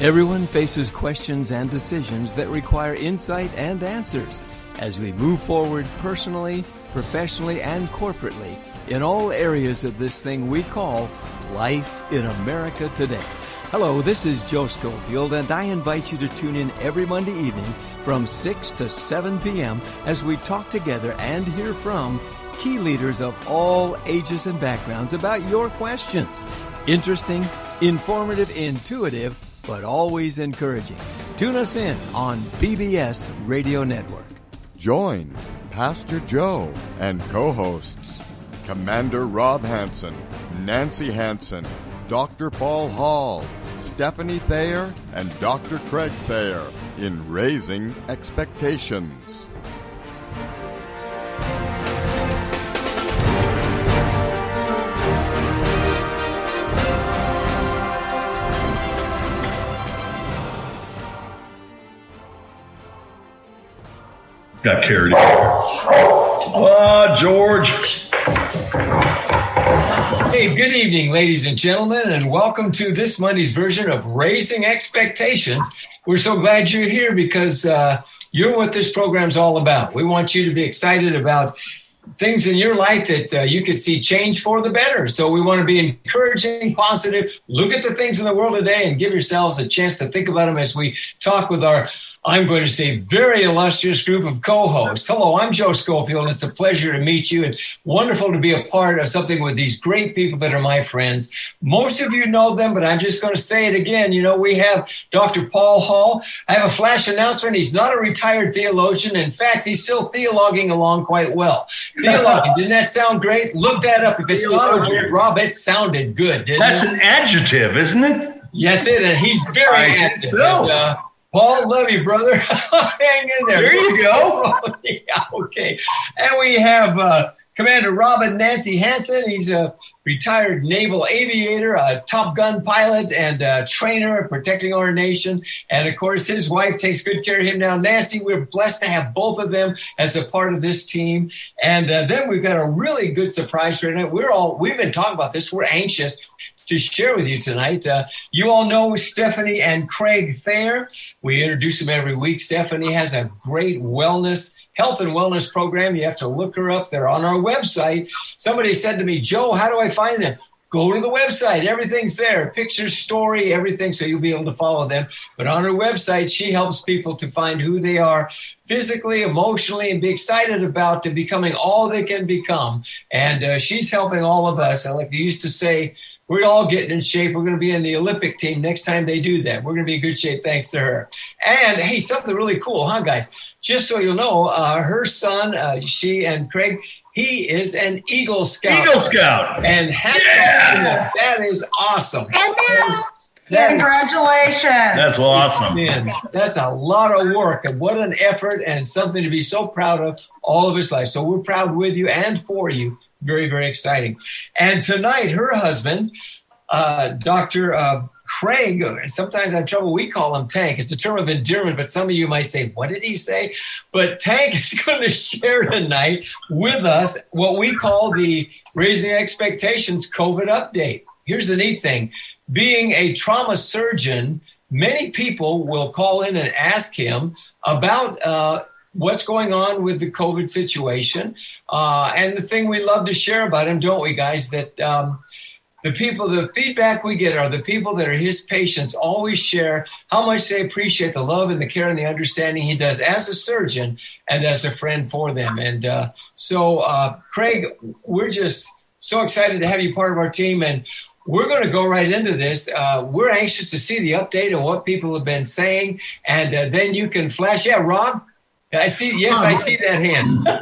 Everyone faces questions and decisions that require insight and answers as we move forward personally, professionally, and corporately in all areas of this thing we call life in America today. Hello, this is Joe Schofield, and I invite you to tune in every Monday evening from 6 to 7 p.m. as we talk together and hear from key leaders of all ages and backgrounds about your questions. Interesting, informative, intuitive, but always encouraging. Tune us in on BBS Radio Network. Join Pastor Joe and co hosts Commander Rob Hanson, Nancy Hanson, Dr. Paul Hall, Stephanie Thayer, and Dr. Craig Thayer in Raising Expectations. Got carried away. Ah, George. Hey, good evening, ladies and gentlemen, and welcome to this Monday's version of Raising Expectations. We're so glad you're here because uh, you're what this program's all about. We want you to be excited about things in your life that uh, you could see change for the better. So we want to be encouraging, positive, look at the things in the world today and give yourselves a chance to think about them as we talk with our I'm going to say very illustrious group of co-hosts. Hello, I'm Joe Schofield. It's a pleasure to meet you and wonderful to be a part of something with these great people that are my friends. Most of you know them, but I'm just going to say it again. You know, we have Dr. Paul Hall. I have a flash announcement. He's not a retired theologian. In fact, he's still theologing along quite well. Theologing, didn't that sound great? Look that up. If it's not a word, Rob, it sounded good, didn't That's it? an adjective, isn't it? Yes, it is. He's very I active. so. And, uh, Paul, love you, brother. Hang in there. There you go. yeah, okay. And we have uh, Commander Robin Nancy Hanson. He's a retired naval aviator, a Top Gun pilot, and a trainer protecting our nation. And of course, his wife takes good care of him now. Nancy, we're blessed to have both of them as a part of this team. And uh, then we've got a really good surprise for tonight. We're all we've been talking about this. We're anxious to share with you tonight. Uh, you all know Stephanie and Craig Thayer. We introduce them every week. Stephanie has a great wellness, health and wellness program. You have to look her up. They're on our website. Somebody said to me, Joe, how do I find them? Go to the website. Everything's there. Picture, story, everything. So you'll be able to follow them. But on her website, she helps people to find who they are physically, emotionally, and be excited about to becoming all they can become. And uh, she's helping all of us. And like you used to say, we're all getting in shape. We're going to be in the Olympic team next time they do that. We're going to be in good shape thanks to her. And hey, something really cool, huh, guys? Just so you'll know, uh, her son, uh, she and Craig, he is an Eagle Scout. Eagle Scout. And hats Yeah. off to him. That is awesome. And now, That is- congratulations. That's awesome. Man, that's a lot of work and what an effort and something to be so proud of all of his life. So we're proud with you and for you. Very, very exciting. And tonight, her husband, uh, Dr. Uh, Craig, sometimes I have trouble, we call him Tank. It's a term of endearment, but some of you might say, what did he say? But Tank is going to share tonight with us what we call the Raising Expectations COVID update. Here's the neat thing being a trauma surgeon, many people will call in and ask him about uh, what's going on with the COVID situation. Uh, and the thing we love to share about him, don't we, guys? That um, the people, the feedback we get are the people that are his patients always share how much they appreciate the love and the care and the understanding he does as a surgeon and as a friend for them. And uh, so, uh, Craig, we're just so excited to have you part of our team. And we're going to go right into this. Uh, we're anxious to see the update on what people have been saying. And uh, then you can flash. Yeah, Rob? I see. Yes, I see that hand.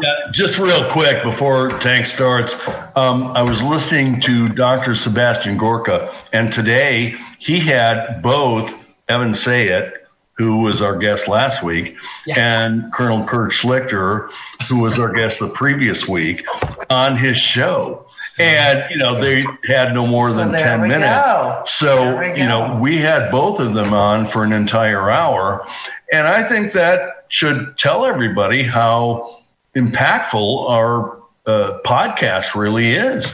Yeah, just real quick before Tank starts, um, I was listening to Dr. Sebastian Gorka, and today he had both Evan Sayet, who was our guest last week, Yeah. and Colonel Kurt Schlichter, who was our guest the previous week, on his show. And, you know, they had no more than Well, 10 minutes. go. So, you know, we had both of them on for an entire hour. And I think that should tell everybody how impactful our uh, podcast really is.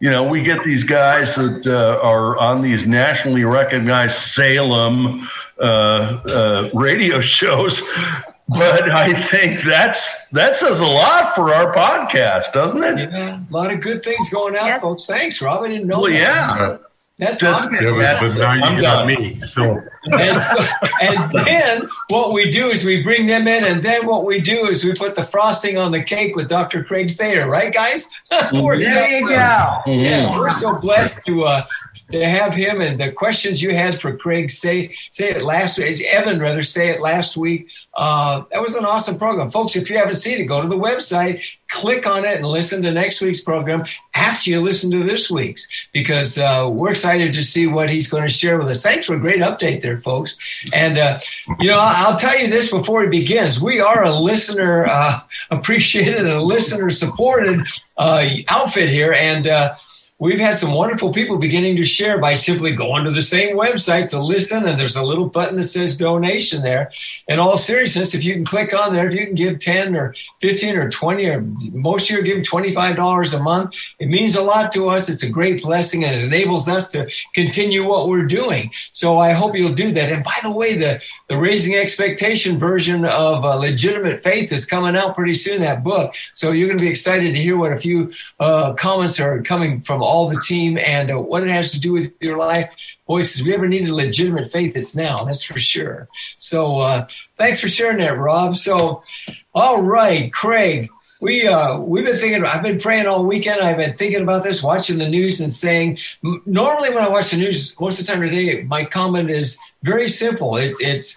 you know, we get these guys that uh, are on these nationally recognized Salem uh, uh, radio shows, but I think that's that says a lot for our podcast, doesn't it? Yeah, a lot of good things going out, Yes. folks. Thanks, Rob. I didn't know. Well, that. yeah. That's Just- awesome. Yeah, but, but now I'm you got done. me. So and, and then what we do is we bring them in, and then what we do is we put the frosting on the cake with Dr. Craig Thayer, right, guys? We're There you go. Yeah, we're so blessed to uh, to have him and the questions you had for Craig. Say say it last week, Evan rather Sayet last week. Uh, that was an awesome program, folks. If you haven't seen it, go to the website, click on it, and listen to next week's program after you listen to this week's because uh, we're excited to see what he's going to share with us. Thanks for a great update there, folks. And uh, you know, I'll tell you this before he begins: we are a listener uh, appreciated and a listener supported uh, outfit here, and. We've had some wonderful people beginning to share by simply going to the same website to listen, and there's a little button that says donation there. In all seriousness, if you can click on there, if you can give 10 or 15 or 20, or most of you are giving $25 a month, it means a lot to us. It's a great blessing and it enables us to continue what we're doing. So I hope you'll do that. And by the way, the, the Raising Expectation version of uh, Legitimate Faith is coming out pretty soon, that book. So you're going to be excited to hear what a few uh, comments are coming from all the team and uh, what it has to do with your life. Boys, if we ever needed legitimate faith, it's now. That's for sure. So uh, thanks for sharing that, Rob. So, all right, Craig. We uh we've been thinking. I've been praying all weekend. I've been thinking about this, watching the news, and saying. Normally, when I watch the news, most of the time today, my comment is very simple. It's it's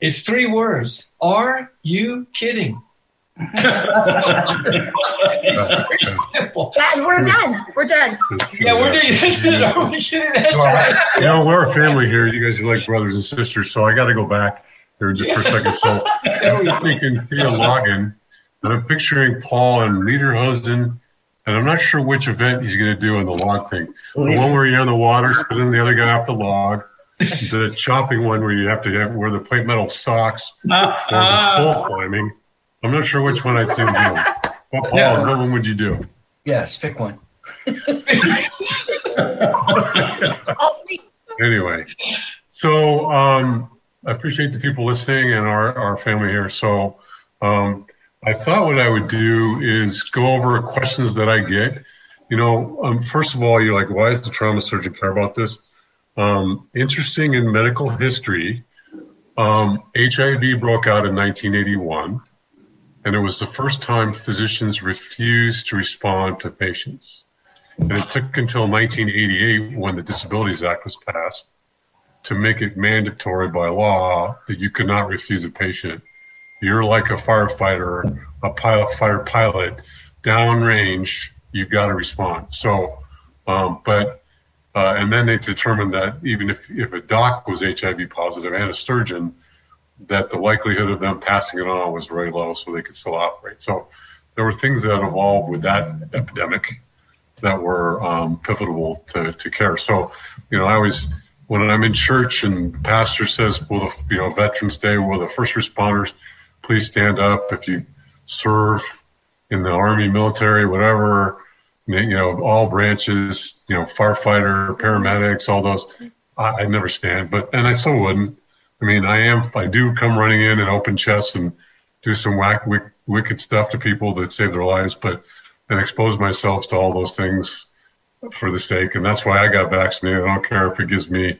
it's three words. Are you kidding? It's very simple. That, we're done. We're done. Yeah, we're doing that's it. Are we kidding? That's right. You know, we're a family here. You guys are like brothers and sisters. So I got to go back there just for a second. So There we I'm go. thinking via login, and I'm picturing Paul and Lederhosen, and I'm not sure which event he's going to do on the log thing. The one where you're on the water, spinning the other guy off the log. The chopping one where you have to have wear the plate metal socks, or the pole climbing. I'm not sure which one I'd see him do. Well, Paul, Yeah. what one would you do? Yes, pick one. Anyway, so um, I appreciate the people listening and our, our family here. So um, I thought what I would do is go over questions that I get. You know, um, first of all, you're like, why does the trauma surgeon care about this? Um, interesting in medical history, um, HIV broke out in 1981, and it was the first time physicians refused to respond to patients. And it took until 1988 when the Disabilities Act was passed to make it mandatory by law that you could not refuse a patient. You're like a firefighter, a pilot, fighter pilot, downrange, you've got to respond. So, um, but, uh, and then they determined that even if, if a doc was HIV positive and a surgeon, that the likelihood of them passing it on was very low, so they could still operate. So there were things that evolved with that epidemic that were um, pivotal to, to care. So, you know, I always, when I'm in church and pastor says, well, the, you know, Veterans Day, well, the first responders please stand up if you serve in the army, military, whatever, you know, all branches, you know, firefighter, paramedics, all those. I, I never stand, but, and I still wouldn't. I mean, I am, I do come running in and open chests and do some whack, wick, wicked stuff to people that save their lives, but and expose myself to all those things for the sake. And that's why I got vaccinated. I don't care if it gives me,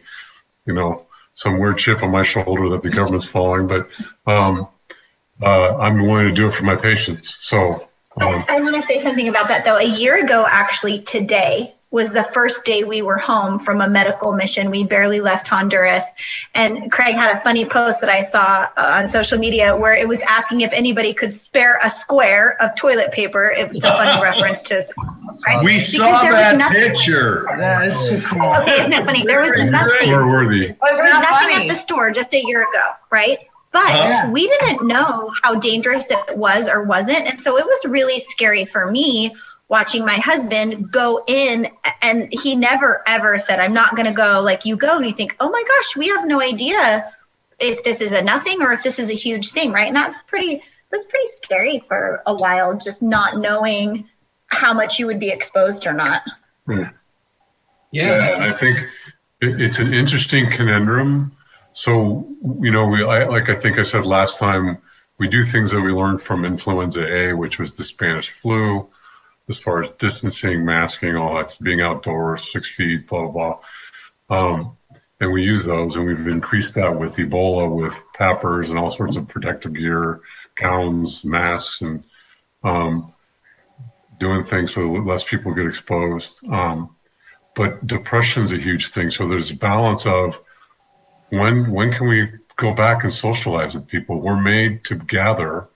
you know, some weird chip on my shoulder that the government's following, but, um, uh, I'm willing to do it for my patients. So, um, I, I want to say something about that though. A year ago, actually, today was the first day we were home from a medical mission. We barely left Honduras. And Craig had a funny post that I saw uh, on social media where it was asking if anybody could spare a square of toilet paper. It's a funny reference to. Right? We Because saw there that nothing- picture. That is so cool. Okay, isn't it funny? There was nothing. store worthy. There was nothing funny. at the store just a year ago, right? But Yeah. we didn't know how dangerous it was or wasn't. And so it was really scary for me watching my husband go in and he never ever said, I'm not going to go like you go. And you think, oh my gosh, we have no idea if this is a nothing or if this is a huge thing, right? And that's pretty, it was pretty scary for a while, just not knowing how much you would be exposed or not. Yeah. Yeah. I think it's an interesting conundrum. So, you know, we, I, like I think I said last time, we do things that we learned from influenza A, which was the Spanish flu, as far as distancing, masking, all that, being outdoors, six feet, blah, blah, blah. Um, and we use those and we've increased that with Ebola, with PAPRs and all sorts of protective gear, gowns, masks, and, um, doing things so less people get exposed. Um, but depression is a huge thing. So there's a balance of when, when can we go back and socialize with people? We're made to gather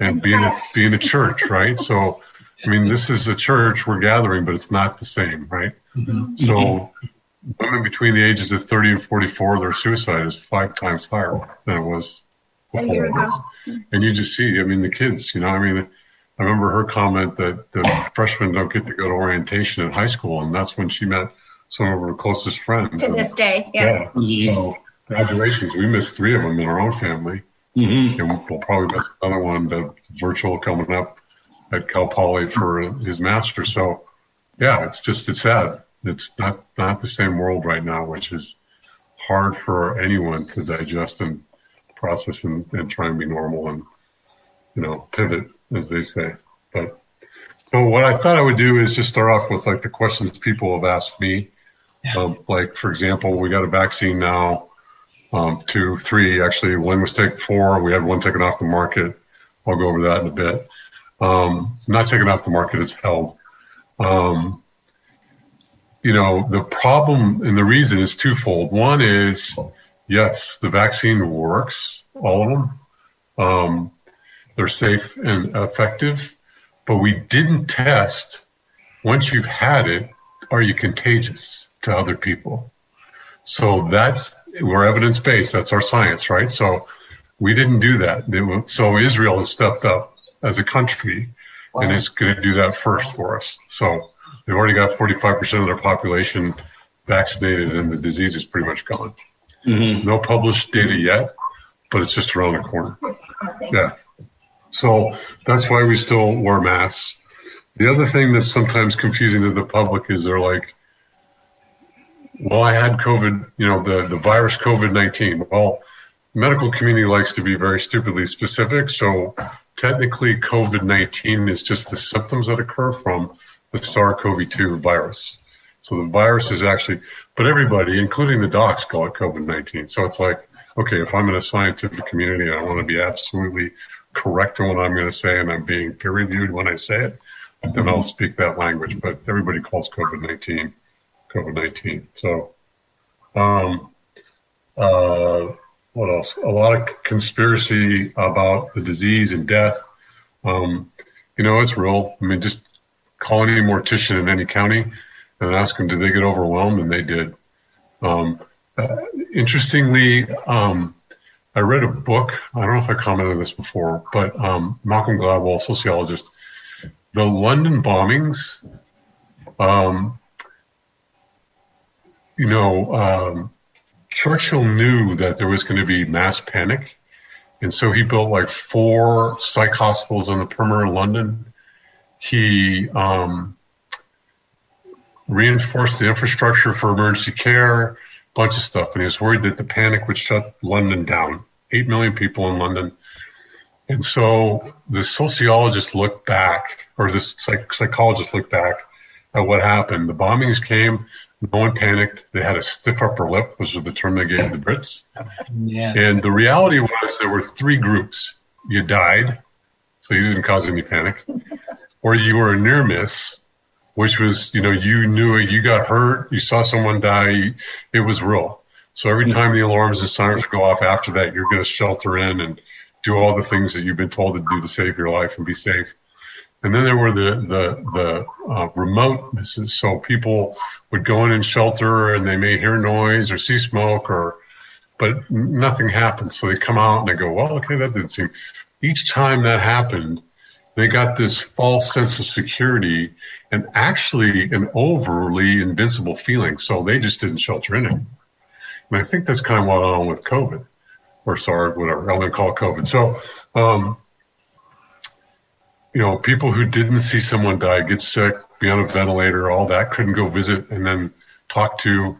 and be in a, be in a church, right? So, I mean, this is a church we're gathering, but it's not the same, right? So women between the ages of 30 and 44, their suicide is five times higher than it was before. And you just see, I mean, the kids, you know, I mean, I remember her comment that the freshmen don't get to go to orientation in high school, and that's when she met some of her closest friends. To And, this day, yeah. yeah. So graduations, we missed three of them in our own family, Mm-hmm. and we'll probably miss another one, the virtual coming up at Cal Poly for his master. So, yeah, it's just it's sad. It's not not the same world right now, which is hard for anyone to digest and process and, and try and be normal and you know pivot as they say. But so what I thought I would do is just start off with like the questions people have asked me. Um, like for example, we got a vaccine now, um, two, three actually. One was taken four. We had one taken off the market. I'll go over that in a bit. Um, not taken off the market; it's held. Um, you know, the problem and the reason is twofold. One is, yes, the vaccine works, all of them. Um, they're safe and effective, but we didn't test once you've had it, are you contagious to other people? So that's, we're evidence based. That's our science, right? So we didn't do that. So Israel has stepped up as a country and is going to do that first for us. So they've already got 45% of their population vaccinated and the disease is pretty much gone. Mm-hmm. No published data yet, but it's just around the corner. Yeah. So that's why we still wear masks. The other thing that's sometimes confusing to the public is they're like, well, I had COVID, you know, the, the virus COVID-19. Well, medical community likes to be very stupidly specific. So technically COVID-19 is just the symptoms that occur from the SARS-CoV-2 virus. So the virus is actually, but everybody, including the docs, call it COVID-19. So it's like, okay, if I'm in a scientific community and I want to be absolutely correct in what I'm going to say and I'm being peer reviewed when I say it, then I'll speak that language. But everybody calls COVID-19 COVID-19. So, um, uh, what else? A lot of conspiracy about the disease and death. Um, you know, it's real. I mean, just call any mortician in any county and ask them, did they get overwhelmed? And they did. Um, uh, interestingly, um, I read a book. I don't know if I commented on this before, but um, Malcolm Gladwell, sociologist, the London bombings. Um, you know, um, Churchill knew that there was going to be mass panic, and so he built like four psych hospitals on the perimeter of London. He um, reinforced the infrastructure for emergency care, bunch of stuff, and he was worried that the panic would shut London down. Eight million people in London. And so the sociologist looked back, or the psych- psychologist looked back at what happened. The bombings came, no one panicked. They had a stiff upper lip, which was the term they gave the Brits. Yeah. And the reality was there were three groups. You died, so you didn't cause any panic, or you were a near miss, which was, you know, you knew it, you got hurt, you saw someone die, it was real. So every mm-hmm. time the alarms and sirens go off after that, you're going to shelter in and do all the things that you've been told to do to save your life and be safe. And then there were the the the uh, remote misses. So people would go in and shelter, and they may hear noise or see smoke, or but nothing happened. So they come out and they go, well, okay, that didn't seem. Each time that happened, they got this false sense of security and actually an overly invincible feeling. So they just didn't shelter in it. And I think that's kind of what went on with COVID or sorry, whatever. I'm going to call it COVID. So, um, you know, people who didn't see someone die, get sick, be on a ventilator, all that, couldn't go visit and then talk to,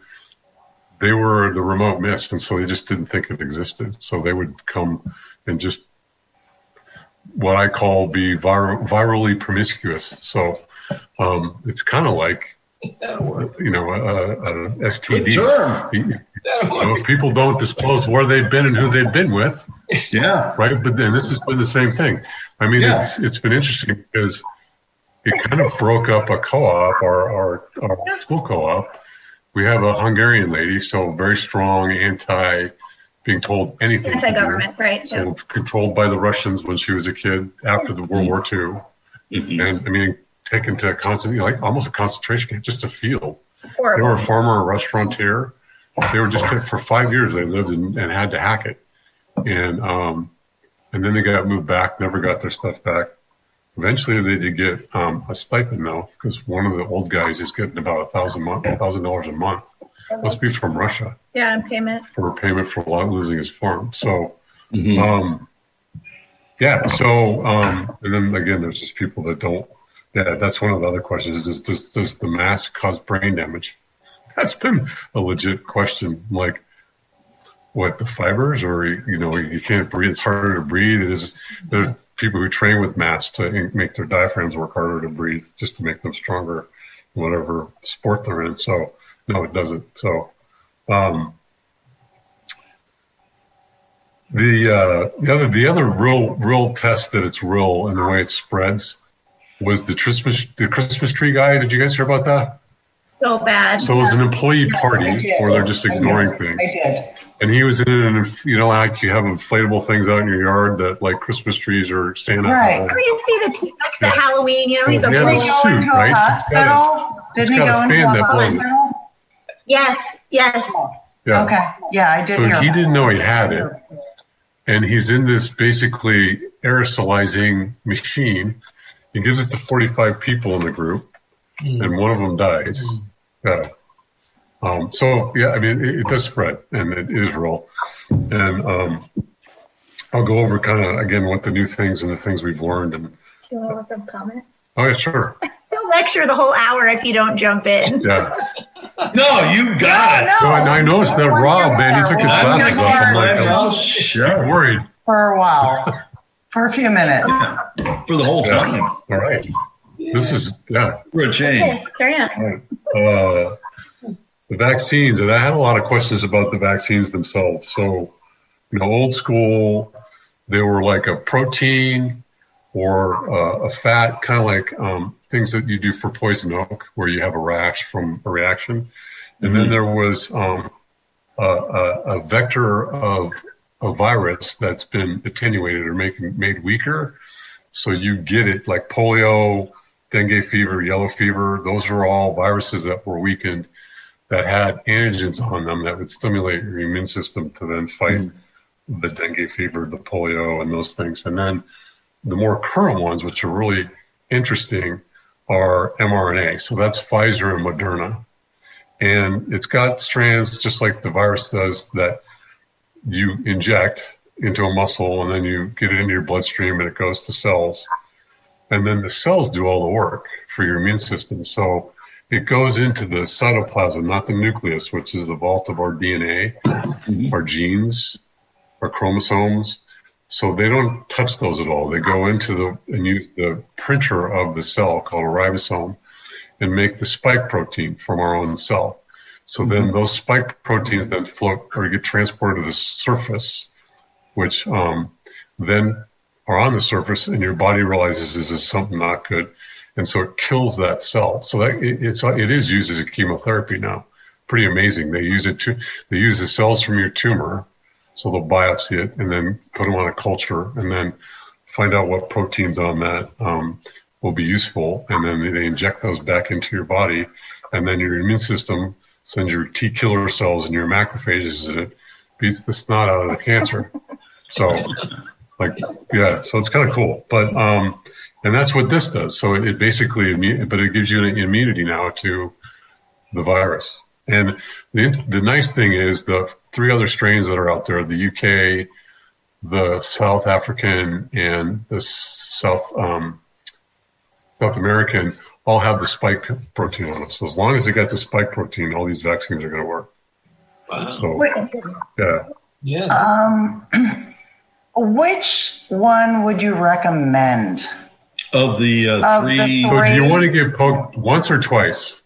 they were the remote mist. And so they just didn't think it existed. So they would come and just what I call be vir- virally promiscuous. So um, it's kind of like, you know, a, a STD. You know, if people don't disclose where they've been and who they've been with, Yeah. right? But then this has been the same thing. I mean, Yeah. it's it's been interesting because it kind of broke up a co-op, our our, our school co-op. We have a Hungarian lady, so very strong, anti being told anything. Anti-government, right? So controlled by the Russians when she was a kid after the World War II, Mhm. and I mean taken to a constant, like almost a concentration camp, just a field. They were a farmer, a restaurateur. They were just for five years. They lived in, and had to hack it, and um, and then they got moved back. Never got their stuff back. Eventually, they did get um, a stipend though, because one of the old guys is getting about a thousand month, thousand dollars a month. Must be from Russia Yeah, and payment. for payment for losing his farm. So, Mhm. um, yeah. So, um, and then again, there's just people that don't. Yeah, that's one of the other questions. Is does, does the mask cause brain damage? That's been a legit question. Like, what the fibers, or you know, you can't breathe. It's harder to breathe. It is. There's people who train with masks to make their diaphragms work harder to breathe, just to make them stronger, in whatever sport they're in. So, no, it doesn't. So, um, the uh, the other the other real real test that it's real and the way it spreads was the Christmas the Christmas tree guy. Did you guys hear about that? So bad. So it was an employee party did. where they're just I ignoring things, I did. And he was in an And you know, like you have inflatable things out in your yard that like Christmas trees or Santa. Right. Oh, you see the T-Rex at Yeah. Halloween, you know, he's a Yeah, Did he bull. suit, right? a So it's got a- hospital? it's Didn't he got a go into fan a that blows. Yes, yes. Yeah. Okay. Yeah, I did So hear he about didn't know he had it, and he's in this basically aerosolizing machine. He gives it to 45 people in the group, and mm. one of them dies. Mm. Yeah. Um, so yeah, I mean, it, it does spread, and it is real. And um, I'll go over kind of again what the new things and the things we've learned. And Do you want to let them comment? oh yeah, sure, He'll lecture the whole hour if you don't jump in. yeah. No, you got it. No, No, and I noticed that Rob, man, he took his I'm glasses off. I'm like, my I'm mouth shut worried. For a while. For a few minutes. for the whole time. All right, this is yeah. For a change. Okay, carry on. uh, the vaccines, and I had a lot of questions about the vaccines themselves. So, you know, old school, they were like a protein or uh, a fat, kind of like um, things that you do for poison oak, where you have a rash from a reaction. And then there was um, a, a, a vector of a virus that's been attenuated or making made weaker. So you get it like polio, dengue fever, yellow fever. Those are all viruses that were weakened that had antigens on them that would stimulate your immune system to then fight hmm. the dengue fever, the polio, and those things. And then the more current ones, which are really interesting, are mRNA. So that's Pfizer and Moderna. And it's got strands just like the virus does that you inject into a muscle and then you get it into your bloodstream and it goes to cells. And then the cells do all the work for your immune system. So it goes into the cytoplasm, not the nucleus, which is the vault of our DNA, our genes, our chromosomes. So they don't touch those at all. They go into the and use the printer of the cell called a ribosome and make the spike protein from our own cell. So then those spike proteins then float or get transported to the surface, which um, then are on the surface, and your body realizes this is something not good, and so it kills that cell. So that it, it's it is used as a chemotherapy now. Pretty amazing. They use it to they use the cells from your tumor, so they'll biopsy it and then put them on a culture, and then find out what proteins on that um, will be useful, and then they inject those back into your body, and then your immune system sends your T killer cells and your macrophages, and it beats the snot out of the cancer. So, like, yeah, so it's kind of cool, but um, and that's what this does. So it, it basically, but it gives you an immunity now to the virus. And the the nice thing is the three other strains that are out there: the UK, the South African, and the South um, South American, all have the spike protein on them. So as long as they got the spike protein, all these vaccines are going to work. Wow. So yeah, Yeah. Um, which one would you recommend? Of the uh, Of the three, so do you want to get poked once or twice?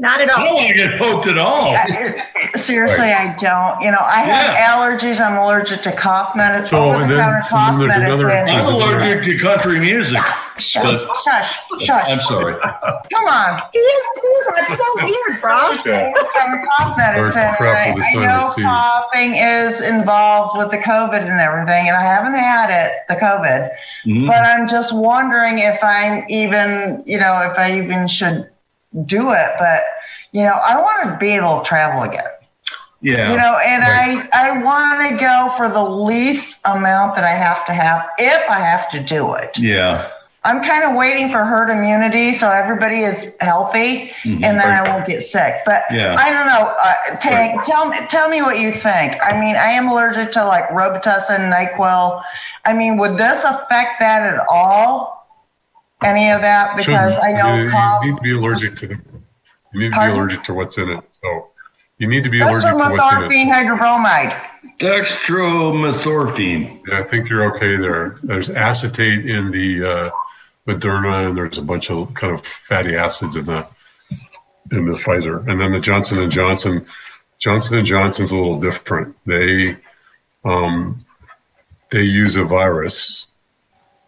Not at all. I don't want to get poked at all. I- Seriously, I don't. You know, I have Yeah. allergies. I'm allergic to cough medicine. So, and then- over-the-counter so then cough there's another- I'm allergic to country music. Shush, but- shush, shush. I'm sorry. Come on. He is too. That's so weird, bro. Yeah. Over-the-counter cough medicine. Crap I, I know coughing is involved with the COVID and everything, and I haven't had it, the COVID. Mhm. But I'm just wondering if I'm even, you know, if I even should do it. But, you know, I want to be able to travel again. Yeah. You know, and Right. I, I want to go for the least amount that I have to have if I have to do it. yeah. I'm kind of waiting for herd immunity so everybody is healthy Mhm. and then I won't get sick. But Yeah. I don't know. Uh, Tank, tell me, tell me what you think. I mean, I am allergic to like Robitussin, Nyquil. I mean, would this affect that at all? Any of that? Because Shouldn't. I know you, you need to be allergic to the. You need to be allergic to what's in it. So you need to be allergic to what's in Dextromethorphan it. hydrobromide. Dextromethorphan. Yeah, I think you're okay there. There's acetate in the uh, Moderna, and there's a bunch of kind of fatty acids in the in the Pfizer, and then the Johnson and Johnson. Johnson and Johnson's a little different. They um, they use a virus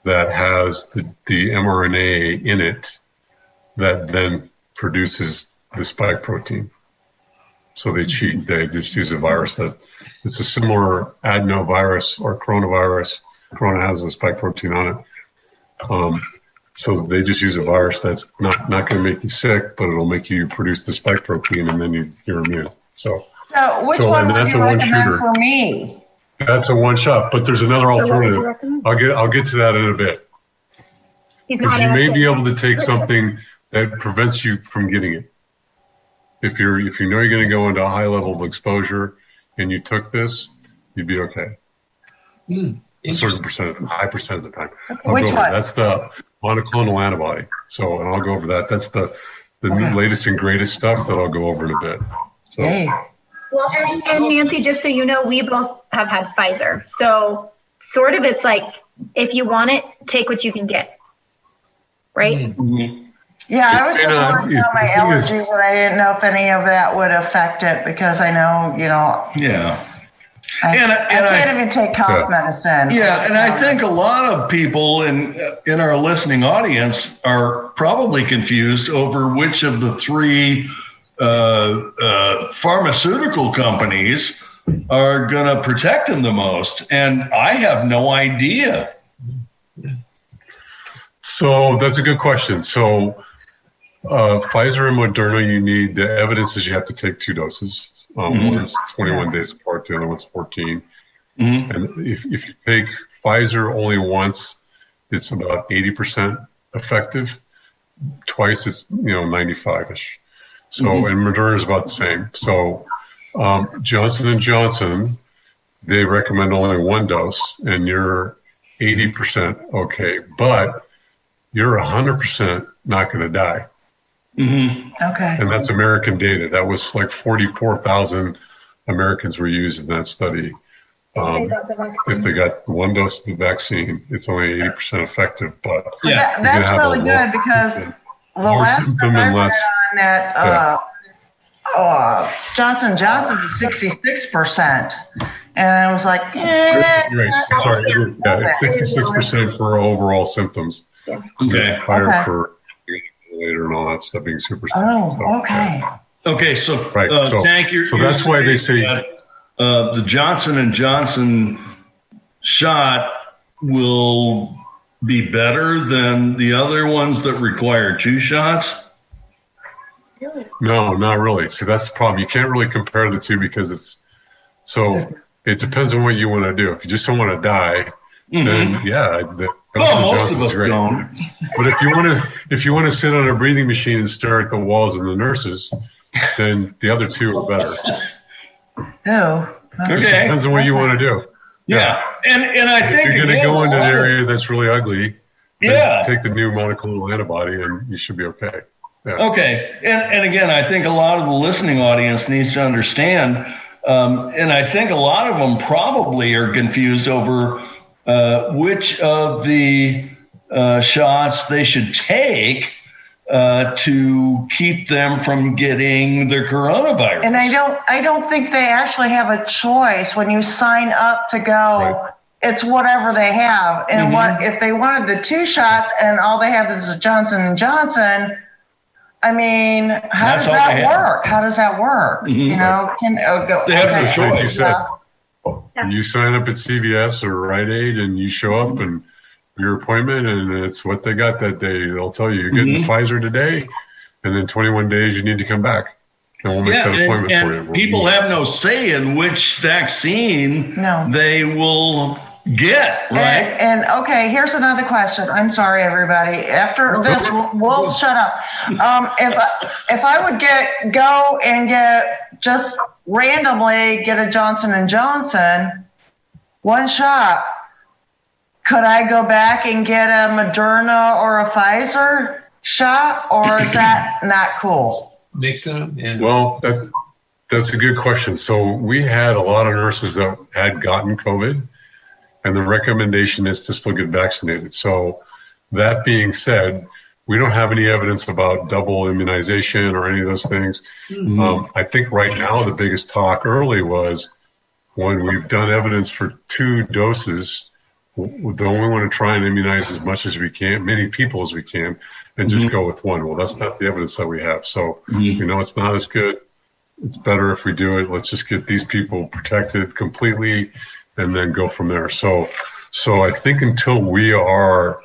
that has the, the mRNA in it that then produces the spike protein. So they cheat. They just use a virus that it's a similar adenovirus or coronavirus. Corona has a spike protein on it. Um, so they just use a virus that's not, not going to make you sick, but it'll make you produce the spike protein and then you, you're immune. So So which So, one would you a one recommend shooter. for me? That's a one shot, but there's another So what would you alternative. I'll get, I'll get to that in a bit. Because you may be able to take something that prevents you from getting it. If you're if you know you're going to go into a high level of exposure and you took this, you'd be okay. Hmm. A certain percent, high percent of the time. I'll Which go over one? That's the monoclonal antibody. So, and I'll go over that. That's the the Okay. latest and greatest stuff that I'll go over in a bit. So, Hey. Well, and, and Nancy, just so you know, we both have had Pfizer. So, sort of, it's like if you want it, take what you can get. Right? Yeah, I was just And, uh, worried about my the thing is- allergies, and I didn't know if any of that would affect it because I know, you know, Yeah. I, And I- I and I- can't even take cough Yeah. medicine. Yeah, and I think a lot of people in in our listening audience are probably confused over which of the three pharmaceutical companies are going to protect them the most, and I have no idea. so that's a good question. So, uh, Pfizer and Moderna, you need the evidence is you have to take two doses. Um, Mhm. One is 21 days apart, the other one's 14. Mhm. And if, if you take Pfizer only once, it's about 80% effective. Twice, it's, you know, 95-ish. So, Mhm. and Moderna is about the same. So, um, Johnson and Johnson, they recommend only one dose and you're 80% okay, but you're 100% not going to die. Mhm. Okay. And that's American data. That was like 44,000 Americans were used in that study. Um, if they got one dose of the vaccine, it's only 80% effective, but But Yeah, that, that's really good because the more last symptom and read less. On that uh, uh, Johnson Johnson was 66%. And I was like, eh, Right. Sorry. it is- Yeah, it's 66% for overall symptoms. It's Okay. higher Okay. for later and all that stuff being super. oh, so, okay. Okay, so Right, uh, so- Tank, you're, so you're that's why they say- that, uh, the Johnson and Johnson shot will be better than the other ones that require two shots. No, not really. See, that's the problem. You can't really compare the two because it's so. It depends on what you want to do. If you just don't want to die, mm-hmm. then yeah, the Well, Johnson most Johnson's great. don't. But if you want to, if you want to sit on a breathing machine and stare at the walls and the nurses, then the other two are better. Oh. Okay. It Depends on what you want to do. Yeah, and and I If think you're going to go into an a lot of- area that's really ugly, Yeah. take the new monoclonal antibody, and you should be okay. Yeah. Okay, and, and again, I think a lot of the listening audience needs to understand, um, and I think a lot of them probably are confused over uh, which of the uh, shots they should take uh, to keep them from getting the coronavirus. And I don't, I don't think they actually have a choice when you sign up to go. Right. It's whatever they have, and Mhm. what if they wanted the two shots and all they have is a Johnson and Johnson? I mean, how That's does that work? How does that work? Mhm. You know, can oh, go, They have no choice. You said, Yeah. you sign up at CVS or Rite Aid, and you show up and your appointment, and it's what they got that day. They'll tell you you're getting Mhm. Pfizer today, and then 21 days you need to come back, and we'll make yeah, that appointment and, for and you. people have no say in which vaccine No. they will get, right? And, and okay, here's another question. I'm sorry, everybody. After this, we'll shut up. Um, if I, if I would get go and get just randomly get a Johnson and Johnson, one shot, could I go back and get a Moderna or a Pfizer shot, or is that not cool? Mixing them. Yeah. Well, that, that's a good question. So we had a lot of nurses that had gotten COVID, and the recommendation is to still get vaccinated. So that being said, we don't have any evidence about double immunization or any of those things. Hmm. Um, I think right now the biggest talk early was when we've done evidence for two doses, don't we want to try and immunize as much as we can, many people as we can, and just mm-hmm. go with one? Well, that's not the evidence that we have. So mm-hmm. you know it's not as good. It's better if we do it. Let's just get these people protected completely and then go from there. So, so I think until we are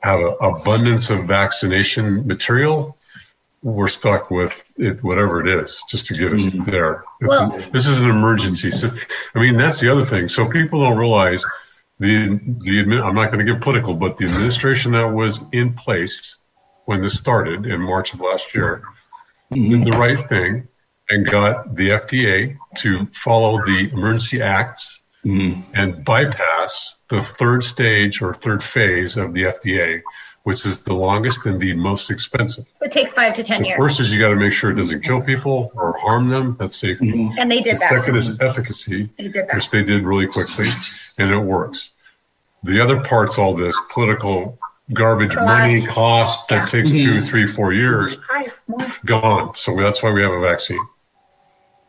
have an abundance of vaccination material, we're stuck with it, whatever it is, just to get us mm-hmm. there. It's Well- this is an emergency. So, I mean, that's the other thing. So people don't realize the the admin, I'm not going to get political, but the administration that was in place when this started in March of last year mm-hmm. did the right thing and got the FDA to follow the emergency acts Mm-hmm. and bypass the third stage or third phase of the FDA, which is the longest and the most expensive. So it takes five to 10 The years. first is you got to make sure it doesn't kill people or harm them. That's safety. Mm-hmm. And they The did that. second is efficacy, They did that. which they did really quickly, and it works. The other part's all this political garbage, Cost. money, cost Yeah. that takes two, mm-hmm. three, four years, Hi, gone. So that's why we have a vaccine.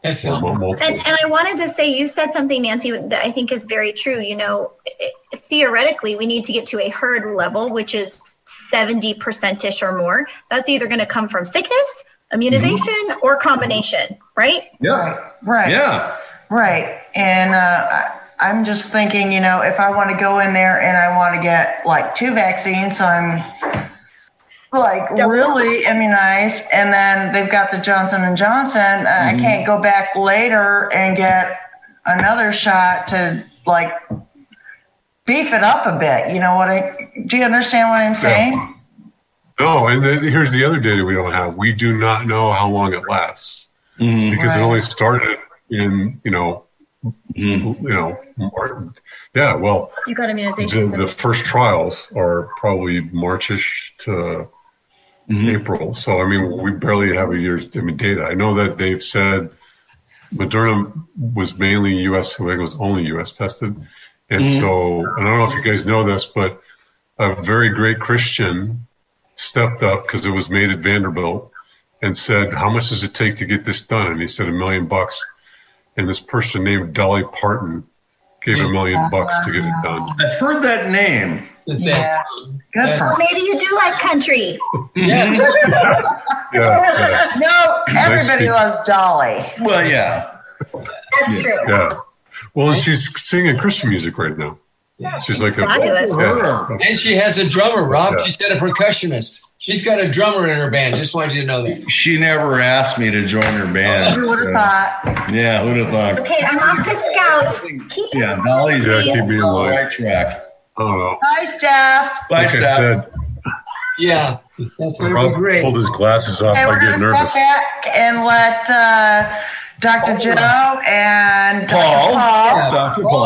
That's Or mul- multiple. And, and I wanted to say, you said something, Nancy, that I think is very true. You know, i- theoretically, we need to get to a herd level, which is 70% ish or more. That's either going to come from sickness, immunization, or combination, right? Yeah. Right. Yeah. Right. And uh, I- I'm just thinking, you know, if I want to go in there and I want to get like two vaccines, so I'm like Double. really immunized, and then they've got the Johnson and Johnson, uh, I can't go back later and get another shot to like beef it up a bit. You know what I? Do you understand what I'm saying? No, and then here's the other data we don't have. We do not know how long it lasts Mhm. because Right. it only started in, you know, Mhm. you know, Mar- yeah. Well, You got the, the first trials are probably Marchish to Mhm. April. So I mean, we barely have a year's I mean, data. I know that they've said Moderna was mainly U.S. Think it was only U.S. tested, and Mhm. so I don't know if you guys know this, but a very great Christian stepped up because it was made at Vanderbilt and said, "How much does it take to get this done?" And he said, "A million bucks." And this person named Dolly Parton gave a million bucks to get it done. I've heard that name. Yeah. Good for Maybe you do like country. yeah. Yeah, yeah, No, everybody speak- loves Dolly. Well, yeah. That's true. yeah. Well, and she's singing Christian music right now. Yeah, She's like a yeah. Oh, and she has a drummer, Rob. Yeah. She's got a percussionist. She's got a drummer in her band. Just wanted you to know that. She never asked me to join her band. Who would have so- thought? Yeah, who'd have thought? Okay, I'm off to scouts. Keep Yeah, Dolly's Yeah, please. keep me in on the right track. I don't know. Hi, Steph. Bye, Like I Steph. said, Yeah, that's going to be great. pulled his glasses off. Okay, I get nervous. step back and let uh, Dr. Joe and Paul. Dr. Paul Dr. Paul Paul.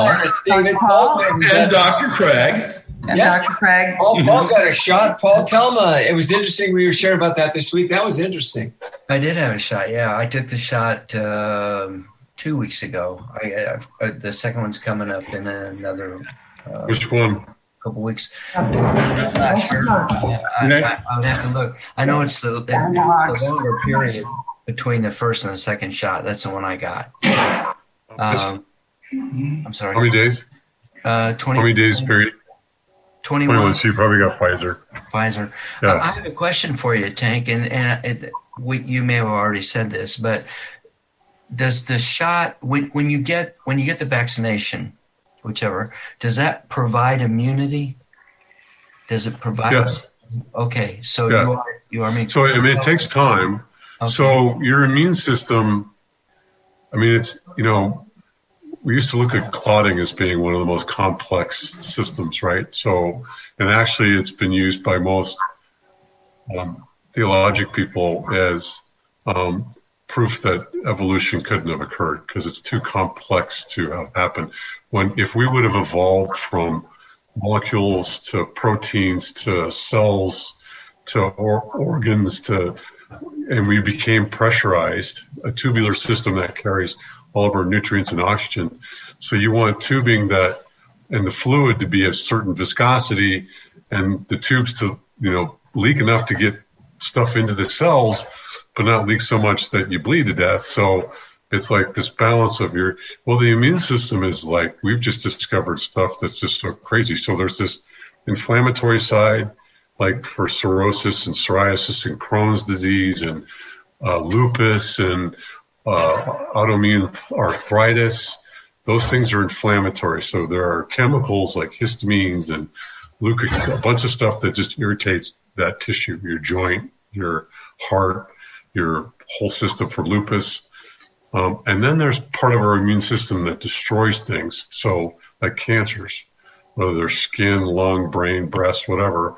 and Paul. Paul And Dr. Craig. And yeah. Dr. Craig. Paul, Paul got a shot. Paul Telma. It was interesting. We were sharing about that this week. That was interesting. I did have a shot. Yeah, I took the shot um, two weeks ago. I, I, the second one's coming up in another. Uh, Which one? Couple weeks. I'm not sure. I, I, I, would have to look. I know it's the, the, the longer period between the first and the second shot. That's the one I got. Um, I'm sorry. How many days? Uh, 20. How many days period? 21. 21, so you probably got Pfizer. Pfizer. Yeah. I have a question for you, Tank, and, and uh, it, we, you may have already said this, but does the shot when, when you get when you get the vaccination, whichever, does that provide immunity? Does it provide? Yes. Okay, so yeah. you are you are making. So I mean, it takes time. Okay. So your immune system, I mean, it's you know we used to look at clotting as being one of the most complex systems, right? So, and actually, it's been used by most um, theologic people as um, proof that evolution couldn't have occurred because it's too complex to have happened. When if we would have evolved from molecules to proteins to cells to or- organs to and we became pressurized, a tubular system that carries all of our nutrients and oxygen. So you want tubing that and the fluid to be a certain viscosity and the tubes to, you know, leak enough to get stuff into the cells, but not leak so much that you bleed to death. So it's like this balance of your, well, the immune system is like, we've just discovered stuff that's just so crazy. So there's this inflammatory side, like for cirrhosis and psoriasis and Crohn's disease and uh, lupus and autoimmune arthritis. Those things are inflammatory. So there are chemicals like histamines and leukotrienes, a bunch of stuff that just irritates that tissue, your joint, your heart, your whole system for lupus. Um, and then there's part of our immune system that destroys things. So like cancers, whether they're skin, lung, brain, breast, whatever.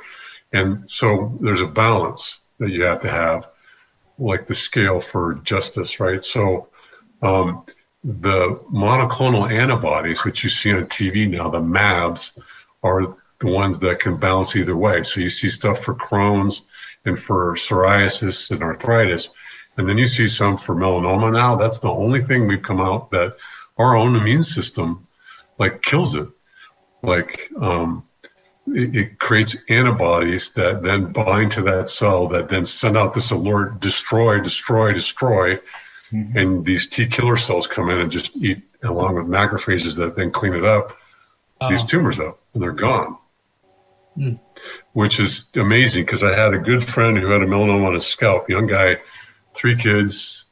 And so there's a balance that you have to have like the scale for justice, right? So um, the monoclonal antibodies, which you see on TV now, the MABs, are the ones that can balance either way. So you see stuff for Crohn's and for psoriasis and arthritis, and then you see some for melanoma now. That's the only thing we've come out that our own immune system like kills it. Like um, it, it, creates antibodies that then bind to that cell that then send out this alert, destroy, destroy, destroy. Mm-hmm. And these T killer cells come in and just eat along with macrophages that then clean it up, oh. these tumors up and they're gone. Mm. Which is amazing because I had a good friend who had a melanoma on his scalp, young guy, three kids,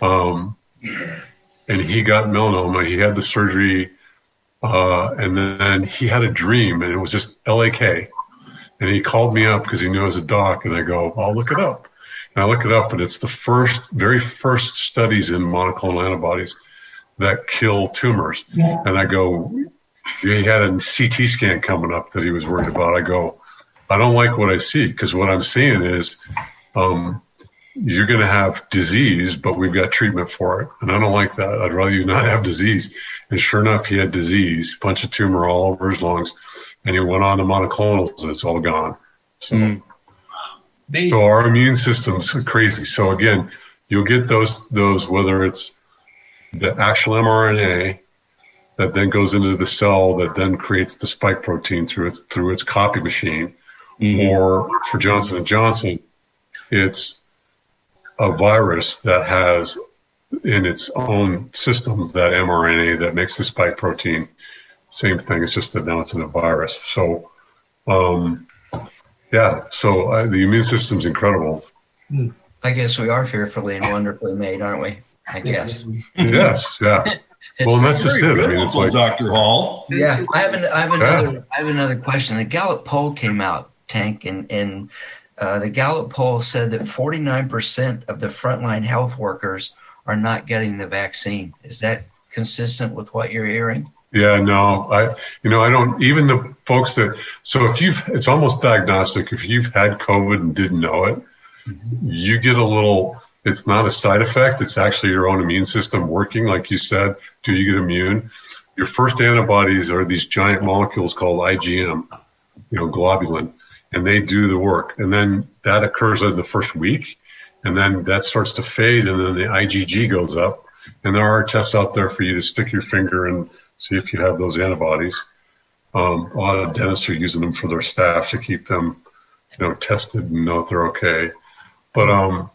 um, and he got melanoma. He had the surgery uh, and then he had a dream and it was just LAK. And he called me up because he knew I was a doc and I go, I'll look it up. And I look it up and it's the first, very first studies in monoclonal antibodies that kill tumors. Yeah. And I go, he had a CT scan coming up that he was worried about. I go, I don't like what I see because what I'm seeing is, um, you're going to have disease, but we've got treatment for it. And I don't like that. I'd rather you not have disease. And sure enough, he had disease, a bunch of tumor all over his lungs, and he went on to monoclonals, and it's all gone. So, mm. so our immune system's crazy. So again, you'll get those those whether it's the actual mRNA that then goes into the cell that then creates the spike protein through its through its copy machine, mm-hmm. or for Johnson and Johnson, it's a virus that has in its own system that mRNA that makes the spike protein. Same thing. It's just that now it's in a virus. So, um, yeah. So uh, the immune system's incredible. I guess we are fearfully and wonderfully made, aren't we? I guess. yes. Yeah. well, and that's just it. I mean, it's like Dr. Hall. Yeah, I have an, I have another, yeah. I have another question. The Gallup poll came out, Tank, and and uh, the Gallup poll said that 49% of the frontline health workers are not getting the vaccine. Is that consistent with what you're hearing? Yeah, no, I, you know, I don't, even the folks that, so if you've, it's almost diagnostic. If you've had COVID and didn't know it, mm-hmm. you get a little, it's not a side effect. It's actually your own immune system working. Like you said, do you get immune? Your first antibodies are these giant molecules called IgM. you know, globulin, and they do the work. And then that occurs in the first week, and then that starts to fade, and then the IgG goes up. And there are tests out there for you to stick your finger and see if you have those antibodies. Um, a lot of dentists are using them for their staff to keep them, you know, tested and know if they're okay. But um,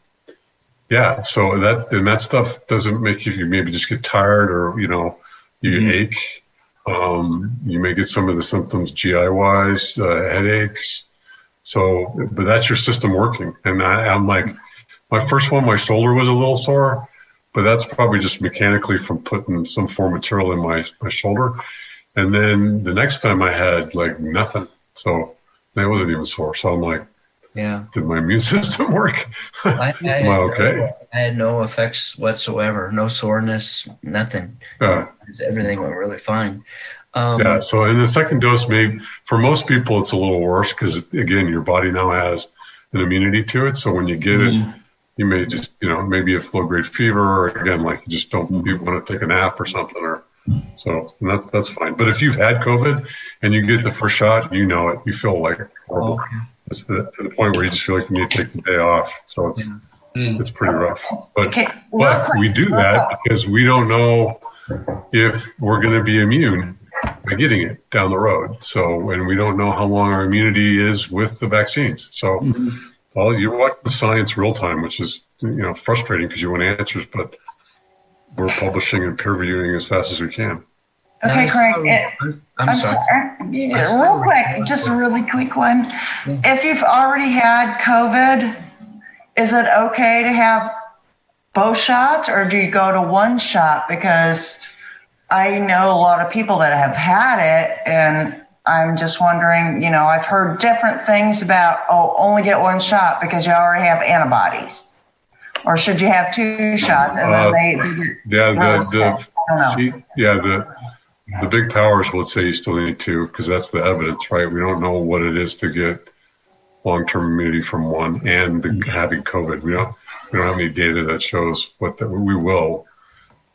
yeah, so that and that stuff doesn't make you, you maybe just get tired or you know you mm-hmm. ache. Um, you may get some of the symptoms GI wise, uh, headaches. So, but that's your system working. And I, I'm like, my first one, my shoulder was a little sore, but that's probably just mechanically from putting some foreign material in my, my shoulder. And then the next time I had like nothing. So it wasn't even sore. So I'm like, yeah. Did my immune system work? I, I Am I okay? I had no effects whatsoever. No soreness, nothing. Yeah. Everything went really fine. Um, yeah. So in the second dose, maybe for most people, it's a little worse because again, your body now has an immunity to it. So when you get mm-hmm. it, you may just, you know, maybe a low grade fever or again, like you just don't you want to take a nap or something or so that's that's fine. But if you've had COVID and you get the first shot, you know it. You feel like horrible. Oh, okay. It's the, to the point where you just feel like you need to take the day off. So it's yeah. it's pretty rough. But okay. but we do that because we don't know if we're going to be immune by getting it down the road. So and we don't know how long our immunity is with the vaccines. So. Mm-hmm. Well, you watch the science real time, which is you know frustrating because you want answers, but we're publishing and peer reviewing as fast as we can. Okay, Craig. It, I'm, I'm, sorry. sorry. real quick, just a really quick one. Yeah. If you've already had COVID, is it okay to have both shots or do you go to one shot? Because I know a lot of people that have had it and I'm just wondering, you know, I've heard different things about, oh, only get one shot because you already have antibodies. Or should you have two shots and then uh, they, they yeah the, the see, yeah the the big powers would say you still need two because that's the evidence right? We don't know what it is to get long-term immunity from one and the, mm-hmm. having covid. We don't we don't have any data that shows what that we will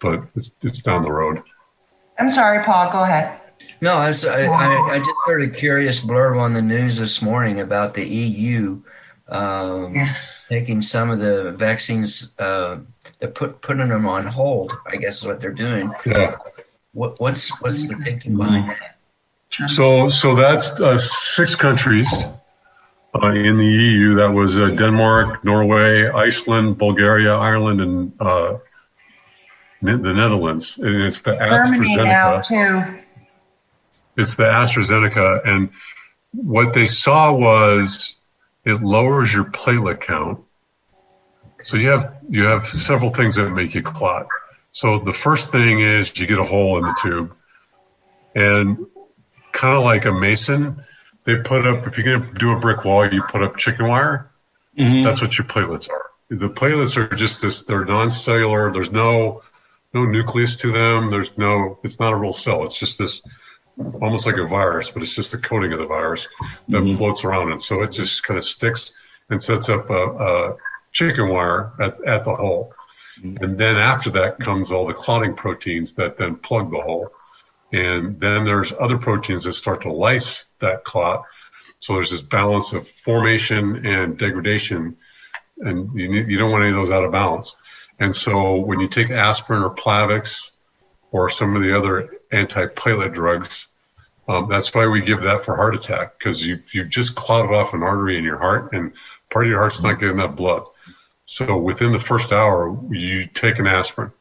but it's it's down the road i'm sorry paul go ahead no I, was, I, I, I just heard a curious blurb on the news this morning about the eu um, yes. taking some of the vaccines, uh, they're put putting them on hold. I guess is what they're doing. Yeah. What, what's what's the thinking behind that? So so that's uh, six countries uh, in the EU. That was uh, Denmark, Norway, Iceland, Bulgaria, Ireland, and uh, the Netherlands. And it's the Germany AstraZeneca. Now too. It's the AstraZeneca, and what they saw was it lowers your platelet count. So you have you have several things that make you clot. So the first thing is you get a hole in the tube, and kind of like a mason, they put up if you're gonna do a brick wall, you put up chicken wire. Mm-hmm. That's what your platelets are. The platelets are just this; they're non-cellular. There's no no nucleus to them. There's no. It's not a real cell. It's just this almost like a virus, but it's just the coating of the virus that mm-hmm. floats around. And so it just kind of sticks and sets up a, a chicken wire at, at the hole. Mm-hmm. And then after that comes all the clotting proteins that then plug the hole. And then there's other proteins that start to lyse that clot. So there's this balance of formation and degradation. And you, you don't want any of those out of balance. And so when you take aspirin or Plavix or some of the other antiplatelet drugs, um, that's why we give that for heart attack because you've, you've just clotted off an artery in your heart and part of your heart's not getting that blood. So within the first hour, you take an aspirin.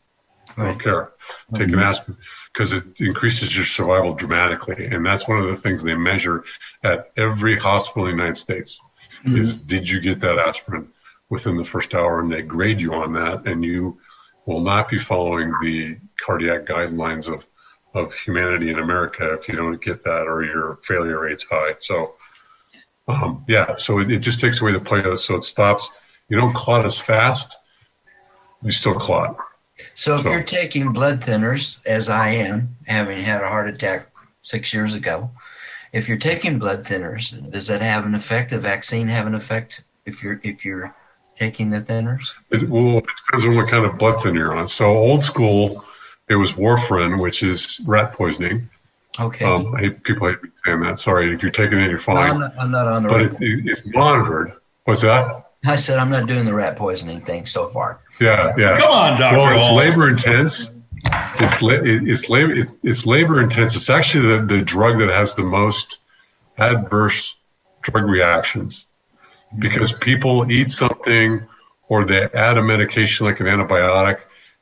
I don't care. Take mm-hmm. an aspirin because it increases your survival dramatically. And that's one of the things they measure at every hospital in the United States mm-hmm. is did you get that aspirin within the first hour? And they grade you on that and you will not be following the cardiac guidelines of of humanity in America if you don't get that or your failure rate's high. So, um, yeah, so it, it, just takes away the platelets, so it stops. You don't clot as fast, you still clot. So if so. you're taking blood thinners, as I am, having had a heart attack six years ago, if you're taking blood thinners, does that have an effect? The vaccine have an effect if you're if you're taking the thinners? It, well, it depends on what kind of blood thinner you're on. So old school it was warfarin, which is rat poisoning. Okay. Um, I hate, people hate me saying that. Sorry, if you're taking it, you're fine. No, I'm, not, I'm not on the but it's, it's monitored. What's that? I said I'm not doing the rat poisoning thing so far. Yeah, yeah. Come on, Doctor. Well, it's labor intense. It's la- it's labor it's, it's labor intense. It's actually the, the drug that has the most adverse drug reactions because people eat something or they add a medication like an antibiotic,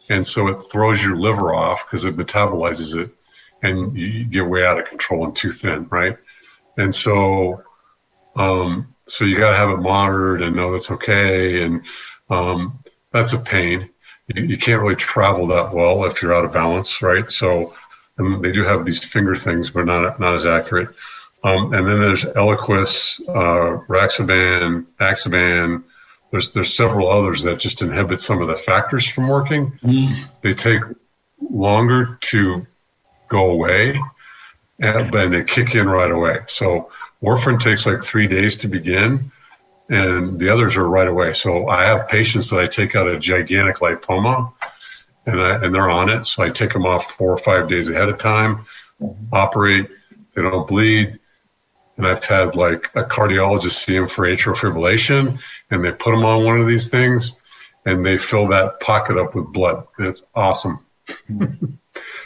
and so it throws your liver off because it metabolizes it, and you get way out of control and too thin, right? And so, um, so you got to have it monitored and know that's okay, and um, that's a pain. You, you can't really travel that well if you're out of balance, right? So, and they do have these finger things, but not not as accurate. Um, and then there's Eliquis, uh, Raxaban, Axaban. There's there's several others that just inhibit some of the factors from working. They take longer to go away, and, but they kick in right away. So warfarin takes like three days to begin, and the others are right away. So I have patients that I take out a gigantic lipoma, and I, and they're on it. So I take them off four or five days ahead of time, operate. They don't bleed. And I've had like a cardiologist see him for atrial fibrillation, and they put him on one of these things, and they fill that pocket up with blood. And it's awesome.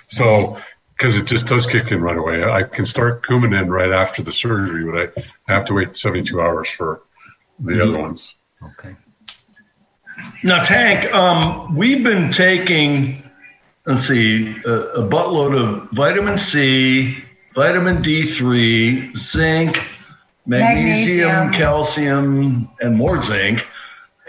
so, because it just does kick in right away. I can start Coumadin right after the surgery, but I have to wait 72 hours for the other ones. Okay. Now, Tank, um, we've been taking, let's see, a, a buttload of vitamin C, vitamin D3, zinc, magnesium, Magnesium. calcium, and more zinc.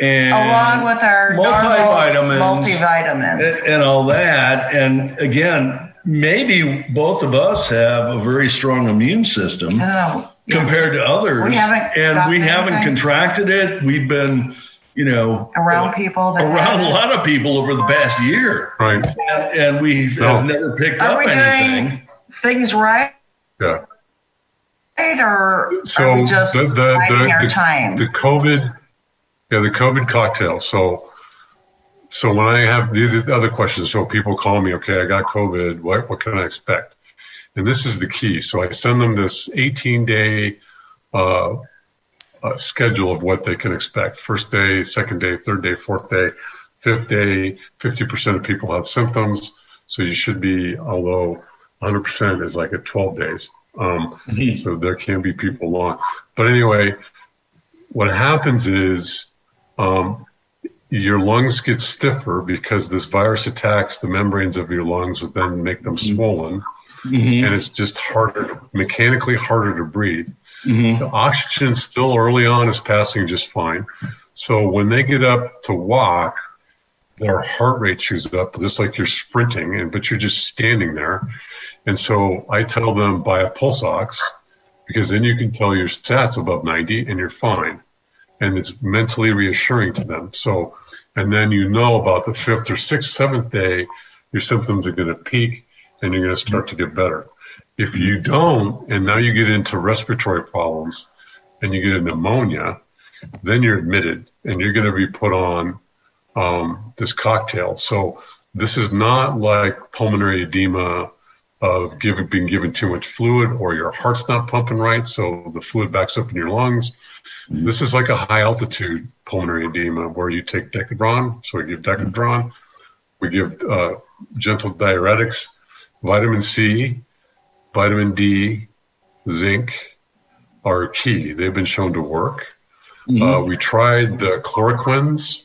And Along with our multivitamins, normal multivitamin. and, and all that. And again, maybe both of us have a very strong immune system Oh, yeah. compared to others. We haven't and gotten we haven't contracted it. We've been, you know, around people that around a lot of people over the past year, Right. and, and we No. have never picked Are up we anything. Things right, Yeah. or So just the, the, the, our the, time? the COVID, yeah, the COVID cocktail. So, so when I have these other questions, so people call me, okay, I got COVID. What, what can I expect? And this is the key. So I send them this 18 day, uh, uh, schedule of what they can expect. First day, second day, third day, fourth day, fifth day. 50% of people have symptoms. So you should be, although 100% is like at 12 days. Um, so there can be people long. But anyway, what happens is um, your lungs get stiffer because this virus attacks the membranes of your lungs, which then make them swollen, and it's just harder, mechanically harder to breathe. The oxygen still early on is passing just fine. So when they get up to walk, their heart rate shoots up, just like you're sprinting, and but you're just standing there. And so I tell them buy a pulse ox because then you can tell your stats above 90 and you're fine. And it's mentally reassuring to them. So, and then you know about the fifth or sixth, seventh day, your symptoms are going to peak and you're going to start to get better. If you don't, and now you get into respiratory problems and you get a pneumonia, then you're admitted and you're going to be put on um, this cocktail. So this is not like pulmonary edema of giving, being given too much fluid or your heart's not pumping right, so the fluid backs up in your lungs. This is like a high altitude pulmonary edema where you take Decadron. So we give Decadron. We give uh, gentle diuretics, vitamin C, vitamin D, zinc are key. They've been shown to work. Uh, we tried the chloroquines.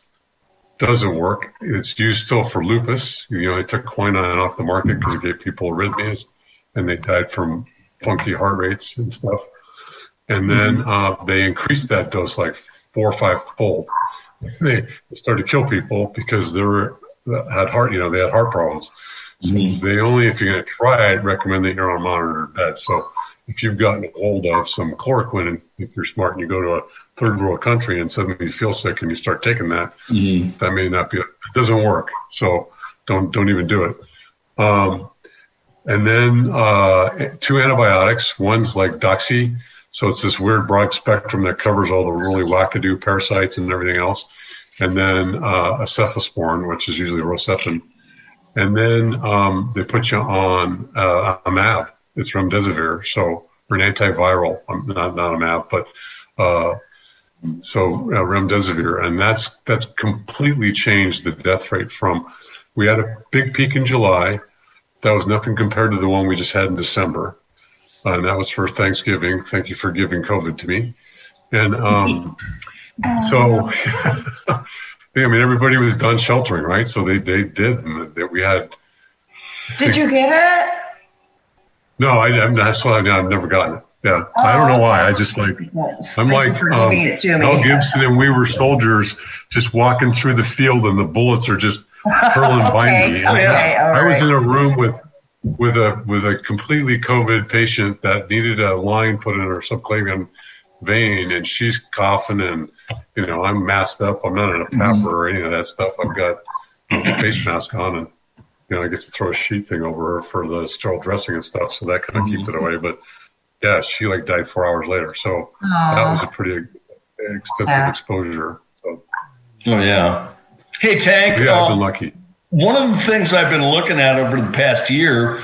Doesn't work. It's used still for lupus. You know, they took quinine off the market because it gave people arrhythmias and they died from funky heart rates and stuff. And then uh, they increased that dose like four or five fold. They started to kill people because they were had heart, you know, they had heart problems. So they only, if you're going to try it, recommend that you're on a monitored bed. So if you've gotten a hold of some chloroquine and if you're smart and you go to a third world country and suddenly you feel sick and you start taking that, that may not be, it doesn't work. So don't, don't even do it. Um, and then, uh, two antibiotics. One's like Doxy. So it's this weird broad spectrum that covers all the really wackadoo parasites and everything else. And then, uh, a cephalosporin, which is usually Rocephin. And then, um, they put you on, uh, a MAB it's remdesivir, so or an antiviral, um, not not a MAB, but uh, so uh, remdesivir, and that's that's completely changed the death rate from. We had a big peak in July. That was nothing compared to the one we just had in December, uh, and that was for Thanksgiving. Thank you for giving COVID to me. And um, so, I mean, everybody was done sheltering, right? So they they did, and we had. Did you get it? No, I, I'm not. I've never gotten it. Yeah, oh, I don't know why. I just like I'm like um, Mel Gibson and we were soldiers just walking through the field and the bullets are just hurling okay, by me. Okay, I, I was in a room with with a with a completely COVID patient that needed a line put in her subclavian vein, and she's coughing, and you know I'm masked up. I'm not in a PAPR mm-hmm. or any of that stuff. I've got a face mask on, and you know I get to throw a sheet thing over her for the sterile dressing and stuff, so that kind of mm-hmm. keeps it away. But yeah, she like died four hours later. So Aww. that was a pretty expensive yeah. exposure. So. Oh yeah. Hey Tank. Yeah, I've been um, lucky. One of the things I've been looking at over the past year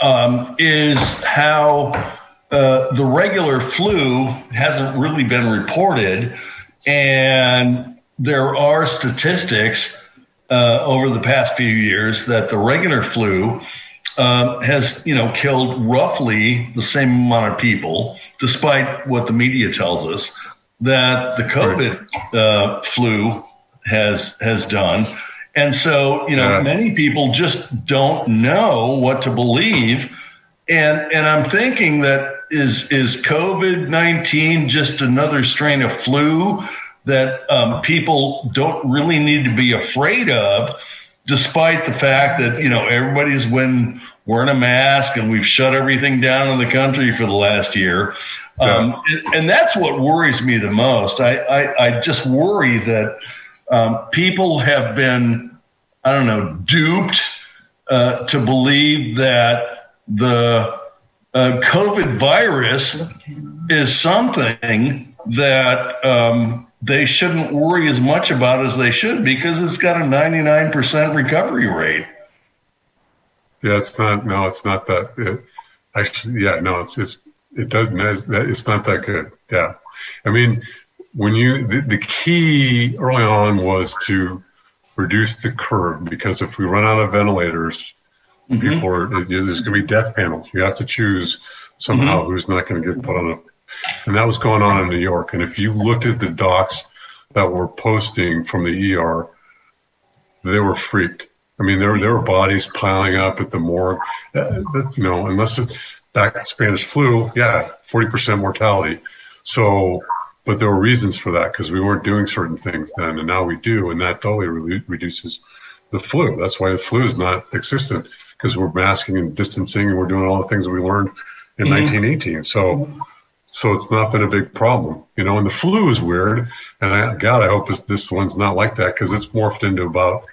um, is how uh, the regular flu hasn't really been reported, and there are statistics uh, over the past few years that the regular flu uh, has you know killed roughly the same amount of people, despite what the media tells us that the COVID uh, flu has has done. And so, you know, yeah. many people just don't know what to believe. And and I'm thinking that is is COVID nineteen just another strain of flu that um, people don't really need to be afraid of, despite the fact that you know everybody's when wearing a mask and we've shut everything down in the country for the last year. Yeah. Um, and, and, that's what worries me the most. I, I, I just worry that um, people have been, I don't know, duped uh, to believe that the uh, COVID virus is something that um, they shouldn't worry as much about as they should because it's got a 99% recovery rate. Yeah, it's not. No, it's not that. It, actually, yeah, no, it's it's it doesn't. It's not that good. Yeah, I mean, when you the, the key early on was to reduce the curve because if we run out of ventilators, mm-hmm. people are there's going to be death panels. You have to choose somehow mm-hmm. who's not going to get put on a. And that was going on in New York. And if you looked at the docs that were posting from the ER, they were freaked I mean, there there were bodies piling up at the morgue. Uh, you know, unless it, back Spanish flu, yeah, forty percent mortality. So, but there were reasons for that because we weren't doing certain things then, and now we do, and that totally re- reduces the flu. That's why the flu is not existent because we're masking and distancing, and we're doing all the things that we learned in mm-hmm. 1918. So. So it's not been a big problem, you know. And the flu is weird, and I, God, I hope this, this one's not like that because it's morphed into about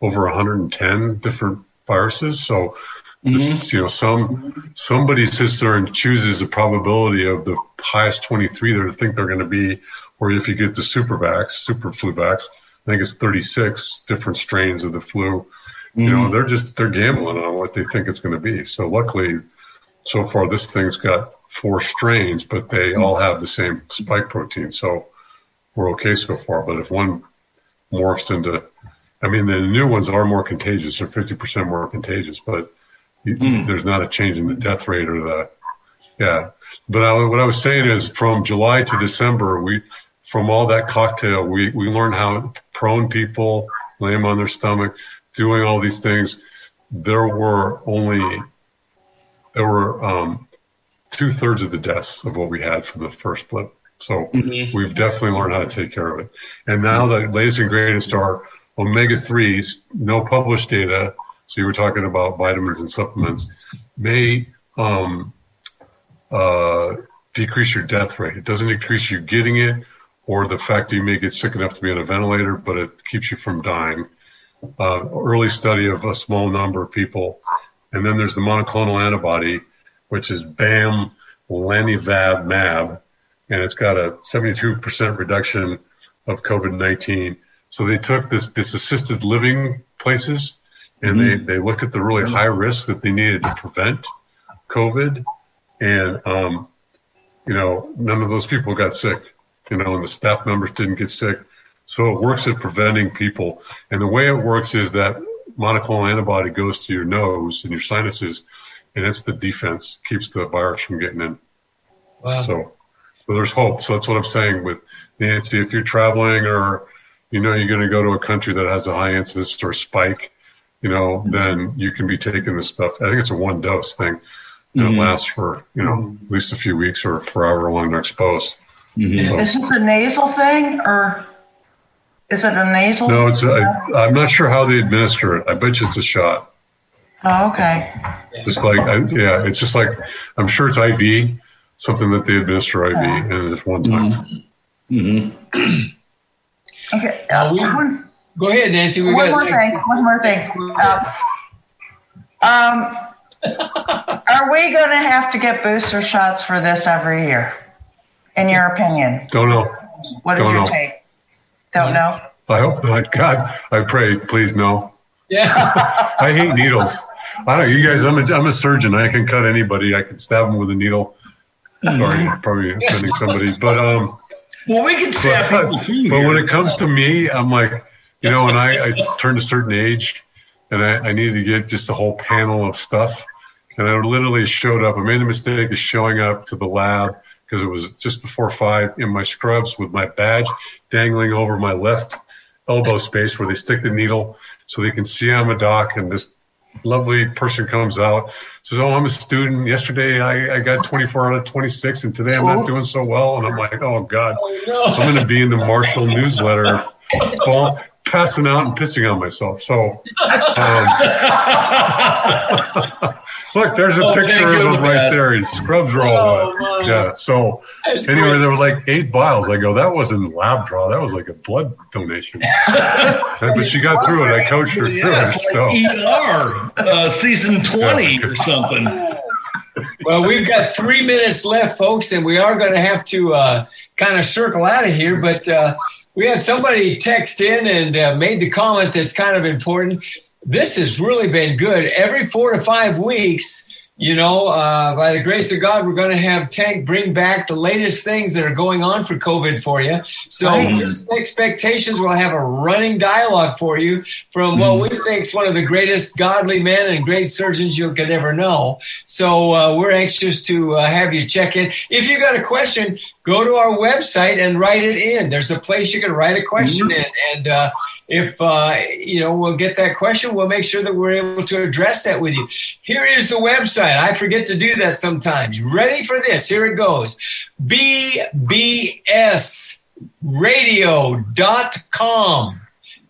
over 110 different viruses. So, mm-hmm. this, you know, some somebody sits there and chooses the probability of the highest 23 that they think they're going to be, or if you get the super vax, super flu vax, I think it's 36 different strains of the flu. Mm-hmm. You know, mm-hmm. they're just they're gambling on what they think it's going to be. So luckily, so far this thing's got four strains, but they mm-hmm. all have the same spike protein. So we're okay so far. But if one morphs into I mean, the new ones are more contagious. They're 50% more contagious, but mm. there's not a change in the death rate or the, yeah. But I, what I was saying is from July to December, we, from all that cocktail, we, we learned how prone people lay them on their stomach, doing all these things. There were only, there were, um, two thirds of the deaths of what we had from the first blip. So mm-hmm. we've definitely learned how to take care of it. And now the latest and greatest are omega 3s, no published data. So you were talking about vitamins and supplements may um, uh, decrease your death rate. It doesn't decrease you getting it or the fact that you may get sick enough to be on a ventilator, but it keeps you from dying. Uh, early study of a small number of people. And then there's the monoclonal antibody, which is BAM Lanivab MAB, and it's got a 72% reduction of COVID-19 so they took this, this assisted living places and mm-hmm. they, they looked at the really high risk that they needed to prevent COVID, and um, you know, none of those people got sick. You know, and the staff members didn't get sick. So it works at preventing people. And the way it works is that monoclonal antibody goes to your nose and your sinuses, and it's the defense, keeps the virus from getting in. Wow. So, so there's hope. So that's what I'm saying with Nancy. If you're traveling or you know you're going to go to a country that has a high incidence or spike, you know, mm-hmm. then you can be taking this stuff. I think it's a one dose thing. And mm-hmm. it lasts for, you know, mm-hmm. at least a few weeks or forever long they're exposed. Mm-hmm. So, is this a nasal thing or is it a nasal? No, it's. A, I, I'm not sure how they administer it. I bet you it's a shot. Oh, okay. Just like, I, yeah, it's just like I'm sure it's IV, something that they administer IV, yeah. and it's one time. Mm-hmm. okay. Uh, we, one, go ahead, Nancy. We one got, more thing. One more thing. Um, um, are we going to have to get booster shots for this every year? In your opinion? Don't know. What Don't is your know. take? Don't know. I hope not. God, I pray, please no. Yeah. I hate needles. I don't. You guys, I'm a, I'm a surgeon. I can cut anybody. I can stab them with a needle. Sorry, probably offending somebody, but um. Well, we can stab but, people too. But when it comes to me, I'm like, you know, when I, I turned a certain age, and I, I needed to get just a whole panel of stuff, and I literally showed up. I made the mistake of showing up to the lab because it was just before five in my scrubs with my badge dangling over my left elbow space where they stick the needle so they can see I'm a doc. And this lovely person comes out, says, Oh, I'm a student. Yesterday I, I got 24 out of 26 and today I'm not doing so well. And I'm like, Oh God, I'm going to be in the Marshall newsletter passing out and pissing on myself. So, um, look, there's a oh, picture of him right there. His scrubs are all oh, wet. Yeah. So, That's anyway, great. there were like eight vials. I go, that wasn't lab draw. That was like a blood donation. but she got through it. I coached her yeah, through it. So. ER, uh, season 20 yeah. or something. Well, we've got three minutes left, folks, and we are going to have to uh, kind of circle out of here. But uh, we had somebody text in and uh, made the comment that's kind of important. This has really been good. Every four to five weeks, you know, uh, by the grace of God, we're going to have Tank bring back the latest things that are going on for COVID for you. So expectations will have a running dialogue for you from what mm-hmm. we think is one of the greatest godly men and great surgeons you could ever know. So uh, we're anxious to uh, have you check in. If you've got a question, go to our website and write it in. There's a place you can write a question mm-hmm. in, and uh, if uh, you know we'll get that question we'll make sure that we're able to address that with you. Here is the website. I forget to do that sometimes. Ready for this? Here it goes. Bbsradio.com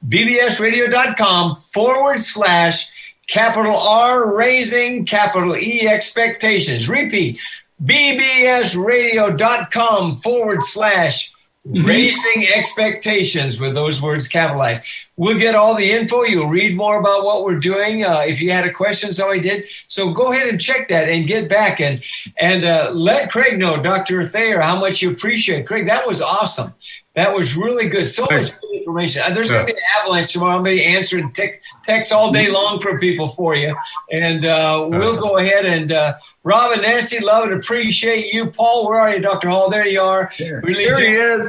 bbsradio.com forward slash capital r raising capital e expectations. Repeat bbsradio.com forward slash Mm-hmm. Raising expectations with those words capitalized. We'll get all the info. You'll read more about what we're doing. Uh, if you had a question, so I did. So go ahead and check that and get back and and uh, let Craig know, Dr. Sayet, how much you appreciate. Craig, that was awesome. That was really good. So Thanks. much good information. Uh, there's yeah. going to be an avalanche tomorrow. I'm going to be answering te- texts all day long from people for you, and uh, we'll go ahead and uh, Rob and Nancy, love and appreciate you. Paul, where are you, Dr. Hall? There you are. There, really there do. he is.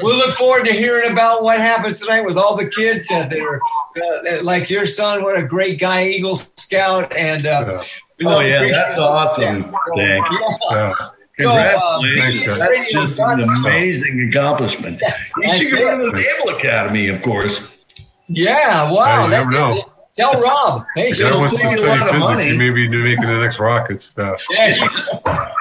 We'll look forward to hearing about what happens tonight with all the kids uh, that are uh, like your son. What a great guy, Eagle Scout, and uh, yeah. oh yeah, that's awesome. Thank you. Yeah. Congratulations. So, uh, that's just an amazing accomplishment. You should go to the Naval Academy, of course. Yeah, wow. I never know. Tell Rob. Hey, sure. Wants to study physics. You may be making the next rocket stuff.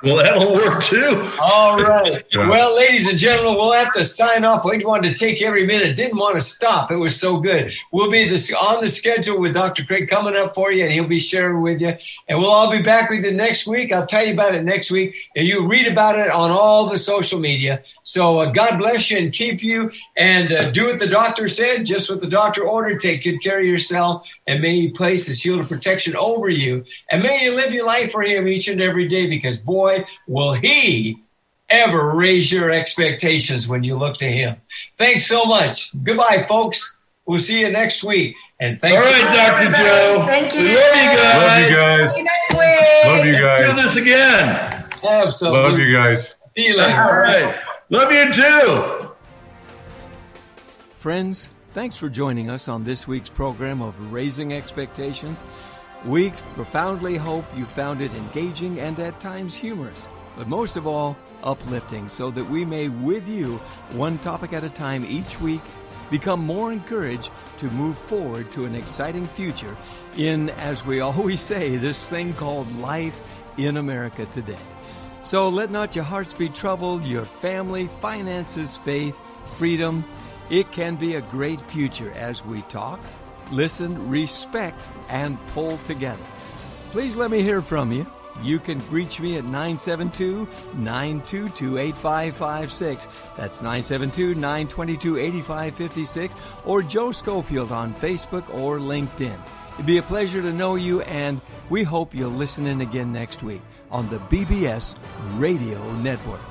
well, that'll work too. All right. Yeah. Well, ladies and gentlemen, we'll have to sign off. We wanted to take every minute. Didn't want to stop. It was so good. We'll be this, on the schedule with Dr. Craig coming up for you, and he'll be sharing with you. And we'll all be back with you next week. I'll tell you about it next week. And you read about it on all the social media. So uh, God bless you and keep you. And uh, do what the doctor said, just what the doctor ordered. Take good care of yourself and may He place His shield of protection over you. And may you live your life for Him each and every day because, boy, will He ever raise your expectations when you look to Him. Thanks so much. Goodbye, folks. We'll see you next week. And thanks. All right, Dr. Joe. Thank you. We love you guys. Love you guys. Love you guys. Do this again. Absolutely. Love you guys. See you later. All right. Love you too. Friends, thanks for joining us on this week's program of Raising Expectations. We profoundly hope you found it engaging and at times humorous, but most of all, uplifting so that we may, with you, one topic at a time each week, become more encouraged to move forward to an exciting future in, as we always say, this thing called life in America today. So let not your hearts be troubled, your family, finances, faith, freedom. It can be a great future as we talk, listen, respect, and pull together. Please let me hear from you. You can reach me at 972 922 8556. That's 972 922 8556 or Joe Schofield on Facebook or LinkedIn. It'd be a pleasure to know you, and we hope you'll listen in again next week on the BBS Radio Network.